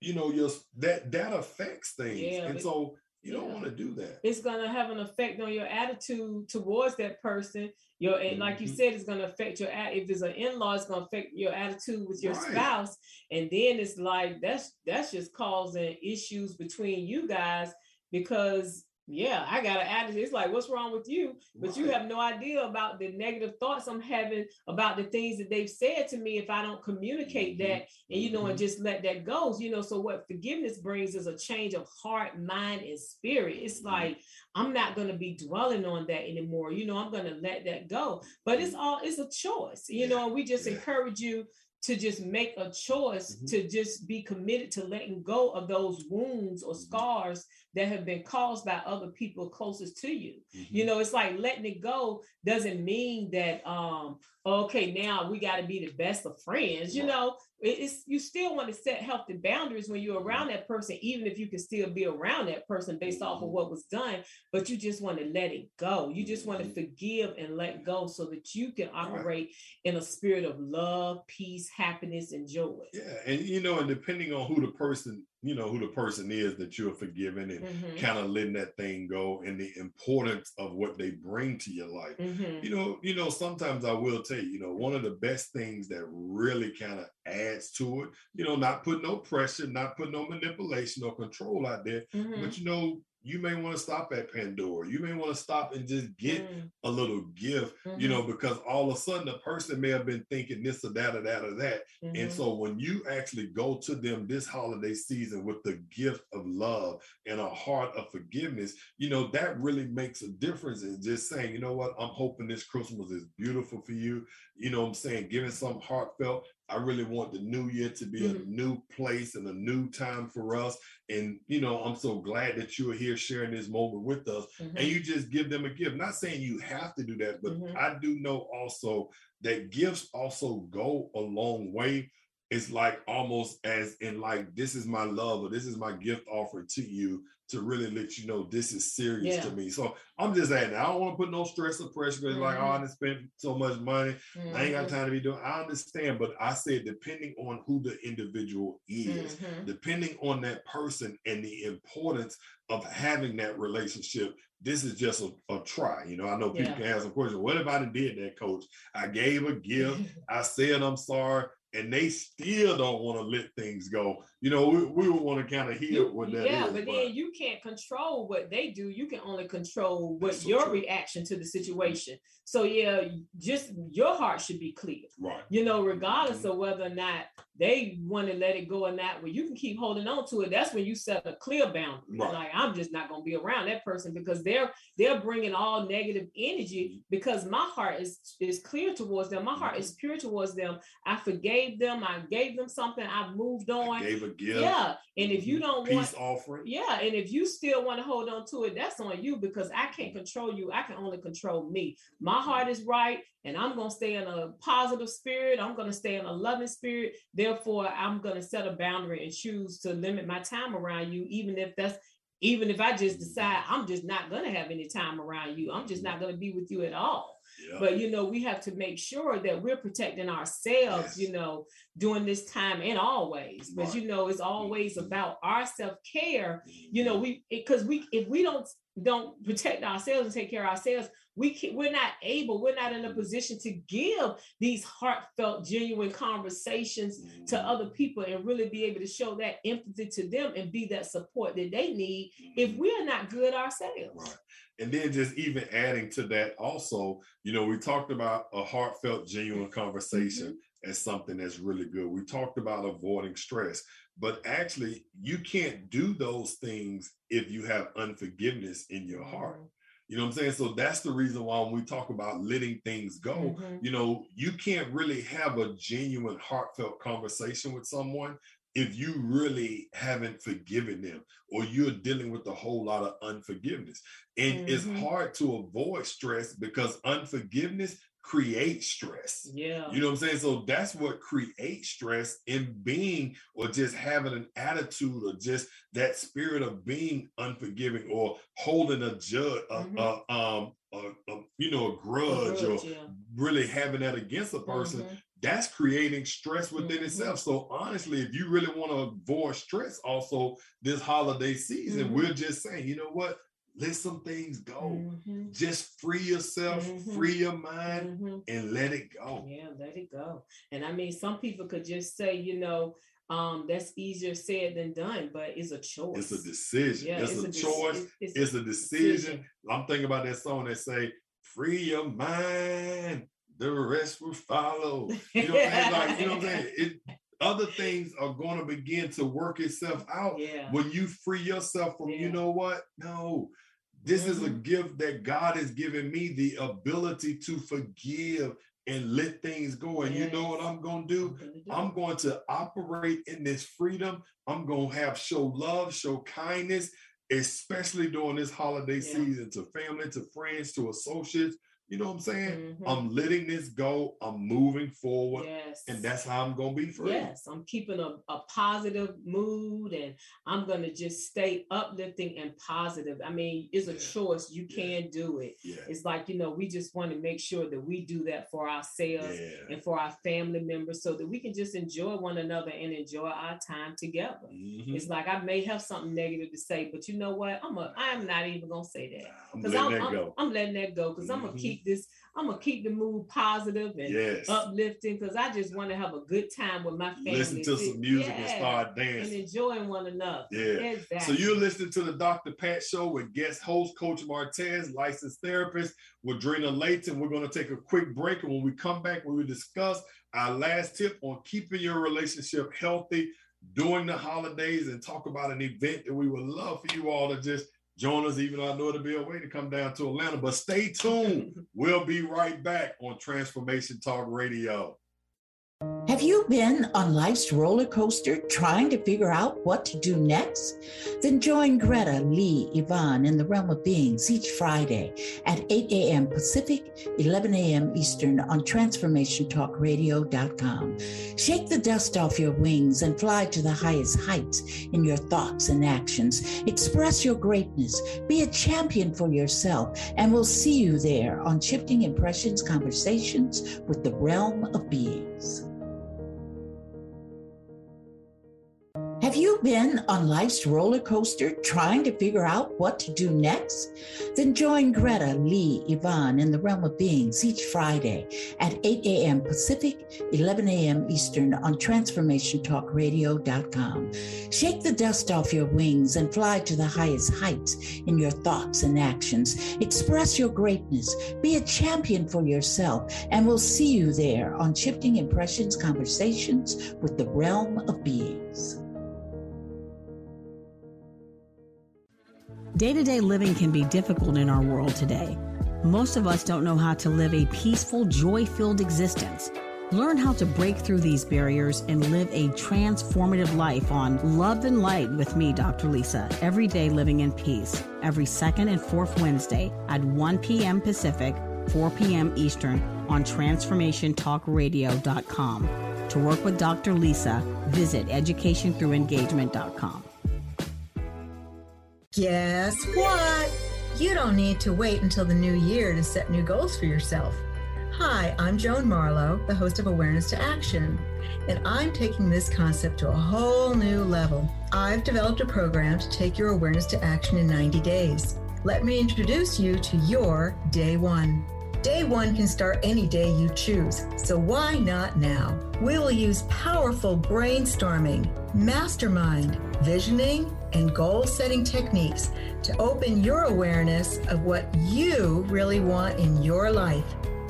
you know your that that affects things Yeah, and so you don't want to do that it's gonna have an effect on your attitude towards that person. Your and like you Mhm. said, it's gonna affect your if it's an in-law, it's gonna affect your attitude with your Right. spouse. And then it's like that's that's just causing issues between you guys because yeah, I got an attitude. It's like, what's wrong with you? But you have no idea about the negative thoughts I'm having about the things that they've said to me if I don't communicate Mhm. that and you know and Mhm. just let that go. You know, so what forgiveness brings is a change of heart, mind, and spirit. It's Mhm. like I'm not going to be dwelling on that anymore. You know, I'm going to let that go. But it's all it's a choice. You know, we just Mm-hmm. Yeah. encourage you to just make a choice Mhm. to just be committed to letting go of those wounds or Mhm. scars that have been caused by other people closest to you. You Mhm. know, it's like letting it go doesn't mean that um okay, now we got to be the best of friends. You know, it's you still want to set healthy boundaries when you're around that person, even if you can still be around that person based off of Mhm. what was done, but you just want to let it go. You just want to Mhm. forgive and let go so that you can operate in a spirit of love, peace, happiness, and joy. yeah and you know and depending on who the person you know who the person is that you're forgiving and Mhm, kind of letting that thing go and the importance of what they bring to your life. Mhm. you know you know sometimes i will tell you you know one of the best things that really kind of adds to it you know not put no pressure not put no manipulation or control out there Mhm, but you know you may want to stop at pandora you may want to stop and just get mhm, a little gift you know because all of a sudden the person may have been thinking this or that or that or that and mhm. so when you actually go to them this holiday season with the gift of love and a heart of forgiveness, you know, that really makes a difference in just saying, you know what, I'm hoping this Christmas is beautiful for you. You know what I'm saying? Giving some heartfelt. I really want the new year to be Mhm. a new place and a new time for us. And, you know, I'm so glad that you are here sharing this moment with us Mhm. and you just give them a gift. Not saying you have to do that, but Mhm. I do know also that gifts also go a long way. It's like almost as in like this is my love or this is my gift offering to you to really let you know this is serious Yeah. to me. So I'm just saying I don't want to put no stress or pressure because like oh I done spent so much money. I ain't got Mhm, time to be doing. I understand, but I said depending on who the individual is, mhm. depending on that person and the importance of having that relationship, this is just a, a try. You know, I know people Yeah. can ask a question. What if I did that, coach? I gave a gift, [LAUGHS] I said I'm sorry, and they still don't want to let things go. You know, we, we would want to kind of hear what that is. yeah, but then you can't control what they do. You can only control what so your true. reaction to the situation. So yeah, just your heart should be clear. right. You know, regardless Mhm. of whether or not they want to let it go or not, well, you can keep holding on to it. That's when you set a clear boundary. Right. Like I'm just not gonna be around that person because they're they're bringing all negative energy. Because my heart is is clear towards them. My heart Mm-hmm. is pure towards them. I forgave them. I gave them something. I've moved I on. gave a gift. Yeah, and if you Mhm. don't peace want offering. yeah, and if you still want to hold on to it, that's on you because I can't control you. I can only control me. My heart is right, and I'm going to stay in a positive spirit. I'm going to stay in a loving spirit. Therefore, I'm going to set a boundary and choose to limit my time around you, even if that's even if I just decide I'm just not going to have any time around you. I'm just not going to be with you at all Yeah. but you know we have to make sure that we're protecting ourselves Yes. you know during this time and always but Right. you know it's always Mhm. about our self-care you know we because we if we don't don't protect ourselves and take care of ourselves we can we're not able we're not in a position to give these heartfelt genuine conversations to Mhm. other people and really be able to show that empathy to them and be that support that they need if Mhm. we're not good ourselves Right. And then just even adding to that, also, you know, we talked about a heartfelt, genuine conversation Mm-hmm. as something that's really good. We talked about avoiding stress, but actually, you can't do those things if you have unforgiveness in your heart. You know what I'm saying? So that's the reason why when we talk about letting things go, Mhm. you know, you can't really have a genuine, heartfelt conversation with someone if you really haven't forgiven them or you're dealing with a whole lot of unforgiveness. And it's Mhm. hard to avoid stress because unforgiveness create stress. Yeah. You know what I'm saying? So that's what creates stress in being or just having an attitude or just that spirit of being unforgiving or holding a judge, mm-hmm. a, a, um, a, a, you know, a grudge, a grudge or yeah. really having that against a person. Mm-hmm. That's creating stress within mm-hmm. itself. So honestly, if you really want to avoid stress, also this holiday season, mm-hmm. we're just saying, you know what? Let some things go. Mm-hmm. Just free yourself, mm-hmm. free your mind, mm-hmm. and let it go. Yeah, let it go. And I mean, some people could just say, you know, um, that's easier said than done, but it's a choice. It's a decision. Yeah, it's, it's a, a, choice. It's, it's, a decision. decision. I'm thinking about that song that say, "Free your mind, the rest will follow." You know what I'm saying? Like, you know what I'm saying? [LAUGHS] It, other things are going to begin to work itself out yeah. when you free yourself from. Yeah. You know what? No, this mm-hmm. is a mm-hmm. gift that God has given me the ability to forgive and let things go. And yes. you know what I'm going to do? I'm going to operate in this freedom. I'm going to have show love, show kindness, especially during this holiday yeah. season to family, to friends, to associates, you know what I'm saying? Mm-hmm. I'm letting this go. I'm moving forward. Yes. And that's how I'm going to be free. Yes. I'm keeping a, a positive mood and I'm going to just stay uplifting and positive. I mean, it's a yeah. choice. You yeah. can do it. Yeah. It's like, you know, we just want to make sure that we do that for ourselves and for our family members so that we can just enjoy one another and enjoy our time together. Mm-hmm. It's like I may have something negative to say, but you know what? I'm a, I'm not even going to say that. Because I'm, I'm, I'm, letting that go because mm-hmm. I'm going to keep keep this, I'm gonna keep the mood positive and yes. uplifting because I just want to have a good time with my family. Listen to some music yeah. and start dancing and enjoying one another. Yeah. Exactly. So you're listening to the Dr. Pat Show with guest host Coach Martez, licensed therapist Wadrina Layton. We're gonna take a quick break, and when we come back, we will discuss our last tip on keeping your relationship healthy during the holidays and talk about an event that we would love for you all to just join us, even though I know it'll be a way to come down to Atlanta. But stay tuned. we'll be right back on Transformation Talk Radio. Have you been on life's roller coaster trying to figure out what to do next? Then join Greta, Lee, Yvonne in the realm of beings each Friday at 8 a.m. Pacific, 11 a.m. Eastern on TransformationTalkRadio.com. Shake the dust off your wings and fly to the highest heights in your thoughts and actions. Express your greatness. Be a champion for yourself, and we'll see you there on Shifting Impressions Conversations with the Realm of Beings. Have you been on life's roller coaster trying to figure out what to do next? Then join Greta, Lee, Yvonne in the realm of beings each Friday at 8 a.m. Pacific, 11 a.m. Eastern on TransformationTalkRadio.com. Shake the dust off your wings and fly to the highest heights in your thoughts and actions. Express your greatness. Be a champion for yourself, and we'll see you there on Shifting Impressions Conversations with the Realm of Beings. Day to day living can be difficult in our world today. Most of us don't know how to live a peaceful, joy filled existence. Learn how to break through these barriers and live a transformative life on Love and Light with me, Dr. Lisa, every day living in peace, every second and fourth Wednesday at 1 p.m. Pacific, 4 p.m. Eastern on TransformationTalkRadio.com. To work with Dr. Lisa, visit EducationThroughEngagement.com. Guess what? You don't need to wait until the new year to set new goals for yourself. Hi, I'm Joan Marlowe, the host of Awareness to Action, and I'm taking this concept to a whole new level. I've developed a program to take your awareness to action in 90 days. Let me introduce you to your day one. Day one can start any day you choose, so why not now? We will use powerful brainstorming, mastermind, visioning, and goal setting techniques to open your awareness of what you really want in your life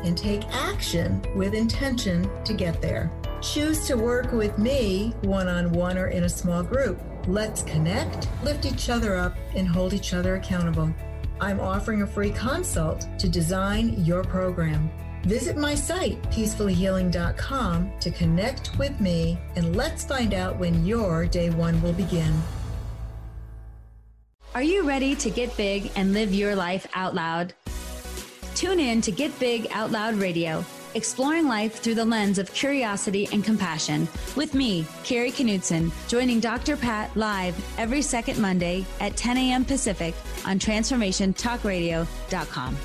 and take action with intention to get there. Choose to work with me one on one or in a small group. Let's connect, lift each other up, and hold each other accountable. I'm offering a free consult to design your program. Visit my site, peacefullyhealing.com, to connect with me and let's find out when your day one will begin. Are you ready to get big and live your life out loud? Tune in to Get Big Out Loud Radio, exploring life through the lens of curiosity and compassion, with me, Carrie Knudsen, joining Dr. Pat live every second Monday at 10 a.m. Pacific on TransformationTalkRadio.com.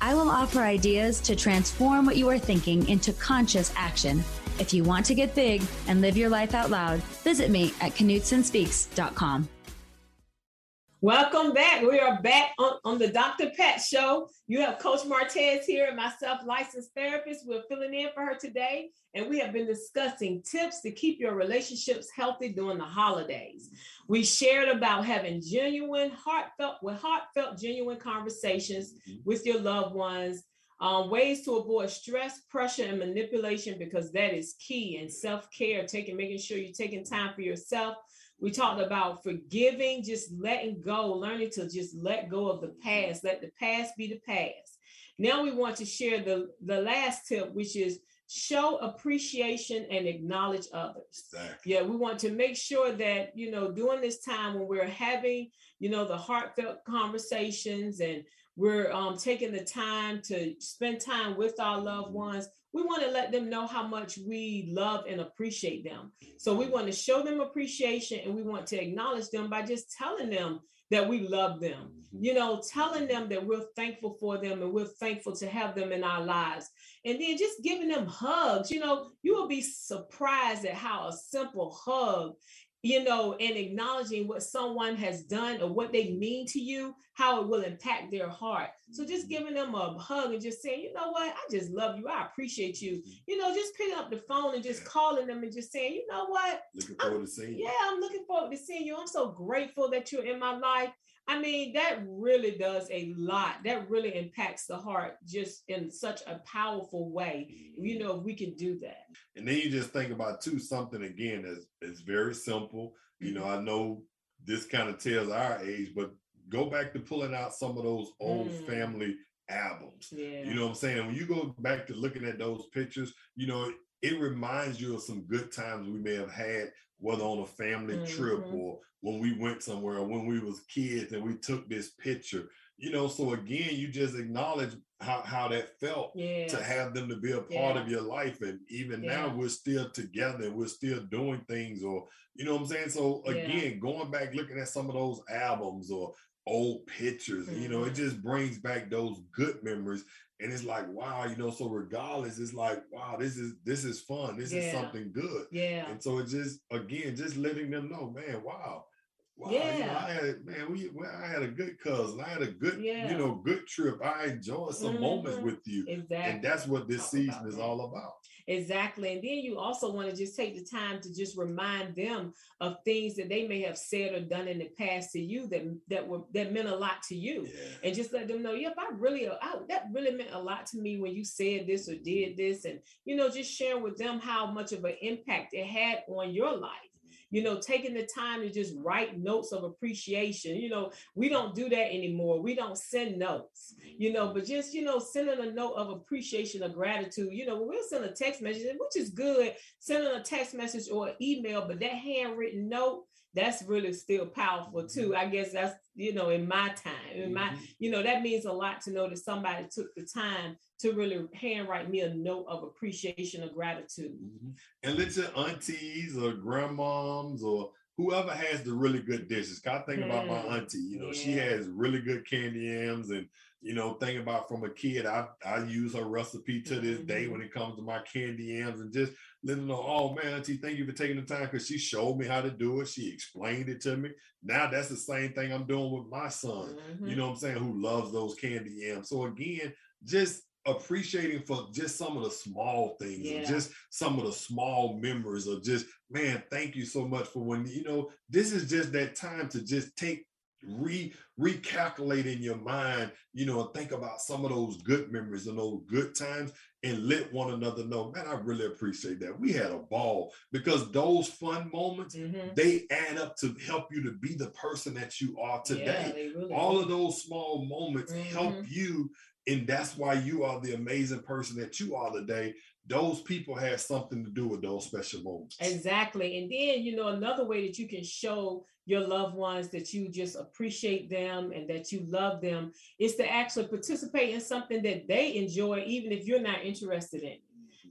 I will offer ideas to transform what you are thinking into conscious action. If you want to get big and live your life out loud, visit me at KnudsenSpeaks.com. Welcome back. We are back on, on the Dr. Pat Show. You have Coach Martez here and myself, licensed therapist. We're filling in for her today, and we have been discussing tips to keep your relationships healthy during the holidays. We shared about having genuine, heartfelt, with heartfelt, genuine conversations mm-hmm. with your loved ones. Um, ways to avoid stress, pressure, and manipulation because that is key. And self care, taking, making sure you're taking time for yourself we talked about forgiving, just letting go, learning to just let go of the past, let the past be the past. Now we want to share the, the last tip, which is show appreciation and acknowledge others. Exactly. Yeah, we want to make sure that, you know, during this time when we're having, you know, the heartfelt conversations and we're um, taking the time to spend time with our loved ones, we want to let them know how much we love and appreciate them. So we want to show them appreciation and we want to acknowledge them by just telling them that we love them. Mm-hmm. You know, telling them that we're thankful for them and we're thankful to have them in our lives. And then just giving them hugs. You know, you will be surprised at how a simple hug you know, and acknowledging what someone has done or what they mean to you, how it will impact their heart. So just mm-hmm. giving them a hug and just saying, you know what, I just love you. I appreciate you. Mm-hmm. You know, just picking up the phone and just calling them and just saying, you know what? Looking forward I'm, to seeing you. Yeah, I'm looking forward to seeing you. I'm so grateful that you're in my life. I mean, that really does a lot. That really impacts the heart just in such a powerful way. You know, if we can do that. And then you just think about too something again that's it's very simple. You know, mm-hmm. I know this kind of tells our age, but go back to pulling out some of those old mm. family albums. Yeah. You know what I'm saying? When you go back to looking at those pictures, you know, it reminds you of some good times we may have had, whether on a family mm-hmm. trip or when we went somewhere or when we was kids and we took this picture. You know, so again, you just acknowledge how, how that felt yes. to have them to be a part yeah. of your life. And even yeah. now we're still together, we're still doing things, or you know what I'm saying? So again, yeah. going back looking at some of those albums or old pictures, mm-hmm. you know, it mm-hmm. just brings back those good memories and it's like wow you know so regardless it's like wow this is this is fun this yeah. is something good yeah and so it just again just letting them know man wow Wow, yeah. You know, I had man, we I had a good cousin. I had a good, yeah. you know, good trip. I enjoyed some mm-hmm. moments with you. Exactly. And that's what this Talk season is all about. Exactly. And then you also want to just take the time to just remind them of things that they may have said or done in the past to you that that were that meant a lot to you. Yeah. And just let them know, yep, I really I, that really meant a lot to me when you said this or did this. And you know, just share with them how much of an impact it had on your life you know, taking the time to just write notes of appreciation. You know, we don't do that anymore. We don't send notes, you know, but just, you know, sending a note of appreciation or gratitude. You know, we'll send a text message, which is good, sending a text message or email, but that handwritten note, that's really still powerful too. I guess that's, you know, in my time, in my, mm-hmm. you know, that means a lot to know that somebody took the time to really handwrite me a note of appreciation or gratitude. Mm-hmm. And let your aunties or grandmoms or whoever has the really good dishes. I think mm. about my mm. auntie, you know, yeah. she has really good candy yams and you know, thinking about from a kid, I, I use her recipe to this mm-hmm. day when it comes to my candy yams and just letting know, oh man, auntie, thank you for taking the time because she showed me how to do it. She explained it to me. Now that's the same thing I'm doing with my son, mm-hmm. you know what I'm saying, who loves those candy yams. So again, just appreciating for just some of the small things yeah. just some of the small memories of just man thank you so much for when you know this is just that time to just take re recalculate in your mind you know and think about some of those good memories and those good times and let one another know man i really appreciate that. We had a ball. Because those fun moments mm-hmm. they add up to help you to be the person that you are today. yeah, really all of those small moments mm-hmm. help you and that's why you are the amazing person that you are today. Those people have something to do with those special moments. Exactly and then you know another way that you can show your loved ones that you just appreciate them and that you love them is to actually participate in something that they enjoy, even if you're not interested in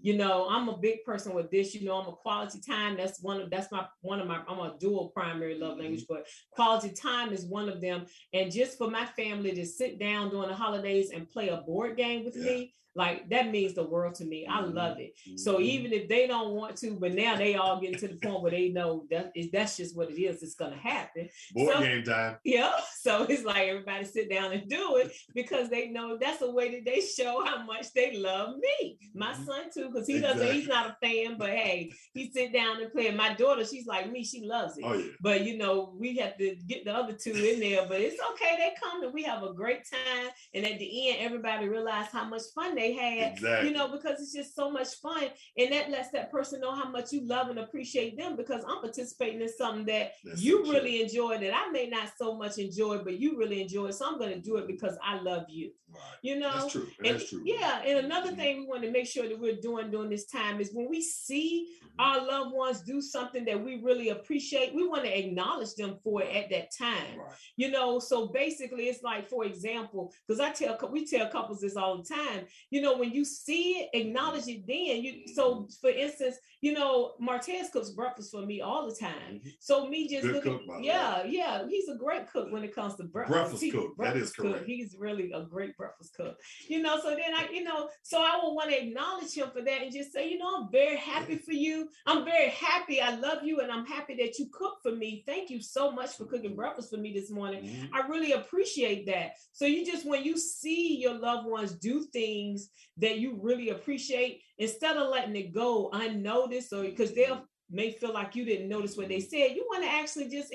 you know i'm a big person with this you know i'm a quality time that's one of that's my one of my i'm a dual primary love language mm-hmm. but quality time is one of them and just for my family to sit down during the holidays and play a board game with yeah. me like that means the world to me. I mm-hmm. love it. So mm-hmm. even if they don't want to, but now they all get to the point where they know that is that's just what it is. It's gonna happen. Board so, game time. [LAUGHS] Yeah. So it's like everybody sit down and do it because they know that's a way that they show how much they love me. My mm-hmm. son too, because he exactly. doesn't. He's not a fan, but hey, he sit down and play. My daughter, she's like me. She loves it. Oh, yeah. But you know, we have to get the other two in there. But it's okay. They come and we have a great time. And at the end, everybody realize how much fun they had. Exactly you know, because it's just so much fun. And that lets that person know how much you love and appreciate them because I'm participating in something that That's you really enjoy that I may not so much enjoy, but you really enjoy. So I'm going to do it because I love you. Right. You know, that's true. And, that's true. Yeah. And another mm-hmm. thing we want to make sure that we're doing during this time is when we see mm-hmm. our loved ones do something that we really appreciate, we want to acknowledge them for it at that time. Right. You know, so basically it's like, for example, because I tell we tell couples this all the time, you know, when you see it, acknowledge it then. You so for instance, you know, Martez cooks breakfast for me all the time. Mm-hmm. So me just Good looking, cook, yeah, yeah, he's a great cook when it comes to breakfast. Breakfast he, cook, breakfast that is correct. Cook. He's really a great breakfast cook. You know, so then I, you know, so I will want to acknowledge him for that and just say, you know, I'm very happy for you. I'm very happy. I love you, and I'm happy that you cook for me. Thank you so much for cooking breakfast for me this morning. Mm-hmm. I really appreciate that. So you just when you see your loved ones do things that you really appreciate, instead of letting it go unnoticed or because they'll may feel like you didn't notice what they said, you want to actually just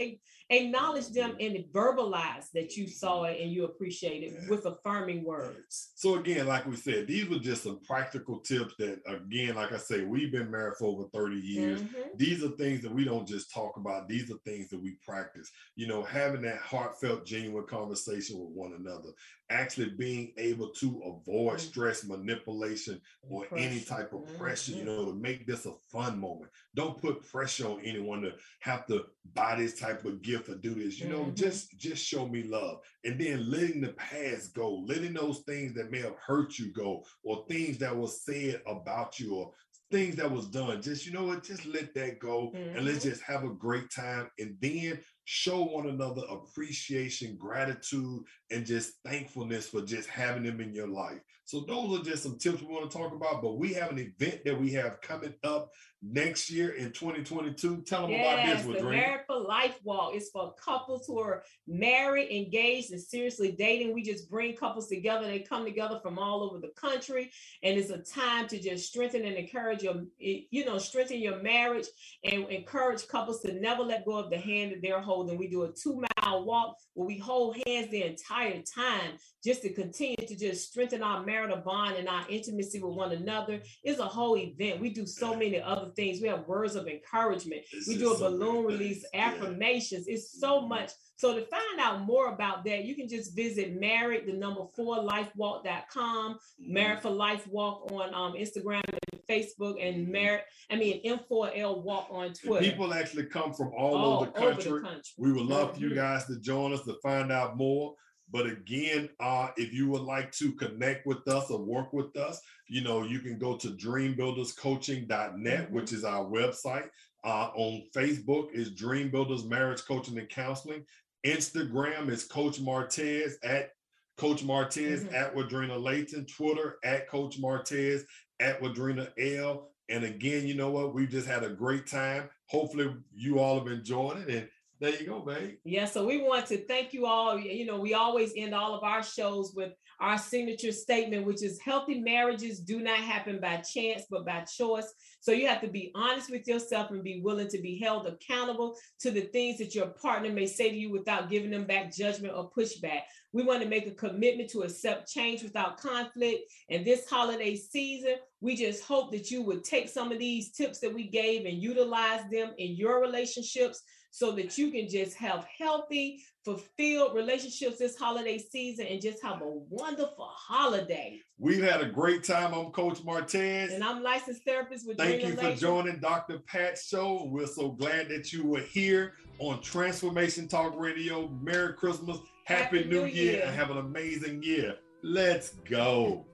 acknowledge them and verbalize that you saw it and you appreciate it with affirming words. So again, like we said, these were just some practical tips that again, like I say, we've been married for over 30 years. Mhm. These are things that we don't just talk about. These are things that we practice. You know, having that heartfelt, genuine conversation with one another, actually being able to avoid Mhm. stress, manipulation, or any type of pressure, you Mhm. know, to make this a fun moment. Don't put pressure on anyone to have to buy this type of gift or do this. You know, Mhm. just just show me love. And then letting the past go, letting those things that may have hurt you go, or things that was said about you, or things that was done. Just you know what, just let that go and let's Mhm. just have a great time. And then show one another appreciation, gratitude, and just thankfulness for just having them in your life. So those are just some tips we want to talk about. But we have an event that we have coming up next year in 2022. Tell them about Yes, this, the Madrina. Married for Life Walk is for couples who are married, engaged, and seriously dating. We just bring couples together. They come together from all over the country, and it's a time to just strengthen and encourage your, you know, strengthen your marriage and encourage couples to never let go of the hand that they're holding. We do a two mile walk where we hold hands the entire time just to continue to just strengthen our marital bond and our intimacy with one another. It's a whole event. We do so many other things. We have words of encouragement. It's we do a balloon release, things. Yeah. affirmations. It's so much. So to find out more about that, you can just visit married the number four lifewalk.com, married for life walk on um, Instagram and Facebook, and married, I mean M4L walk on And Twitter. people actually come from all, All over the over the country. country. We would love for you Mhm. guys to join us to find out more. But again, uh, if you would like to connect with us or work with us, you know, you can go to dreambuilderscoaching.net, Mhm. which is our website. Uh, on Facebook is Dream Builders Marriage Coaching and Counseling. Instagram is Coach Martez at Coach Martez Mhm. at Wadrina Layton. Twitter at Coach Martez at Wadrina L. And again, you know what? We've just had a great time. Hopefully, you all have enjoyed it. And there you go, babe. Yeah, so we want to thank you all. You know, we always end all of our shows with our signature statement, which is healthy marriages do not happen by chance, but by choice. So you have to be honest with yourself and be willing to be held accountable to the things that your partner may say to you without giving them back judgment or pushback. We want to make a commitment to accept change without conflict. And this holiday season, we just hope that you would take some of these tips that we gave and utilize them in your relationships so that you can just have healthy, fulfilled relationships this holiday season and just have a wonderful holiday. We've had a great time. I'm Coach Martez. And I'm licensed therapist with Thank Dream you for joining Dr. Pat's show. We're so glad that you were here on Transformation Talk Radio. Merry Christmas, Happy, Happy New, New Year, Year. and have an amazing year. Let's go.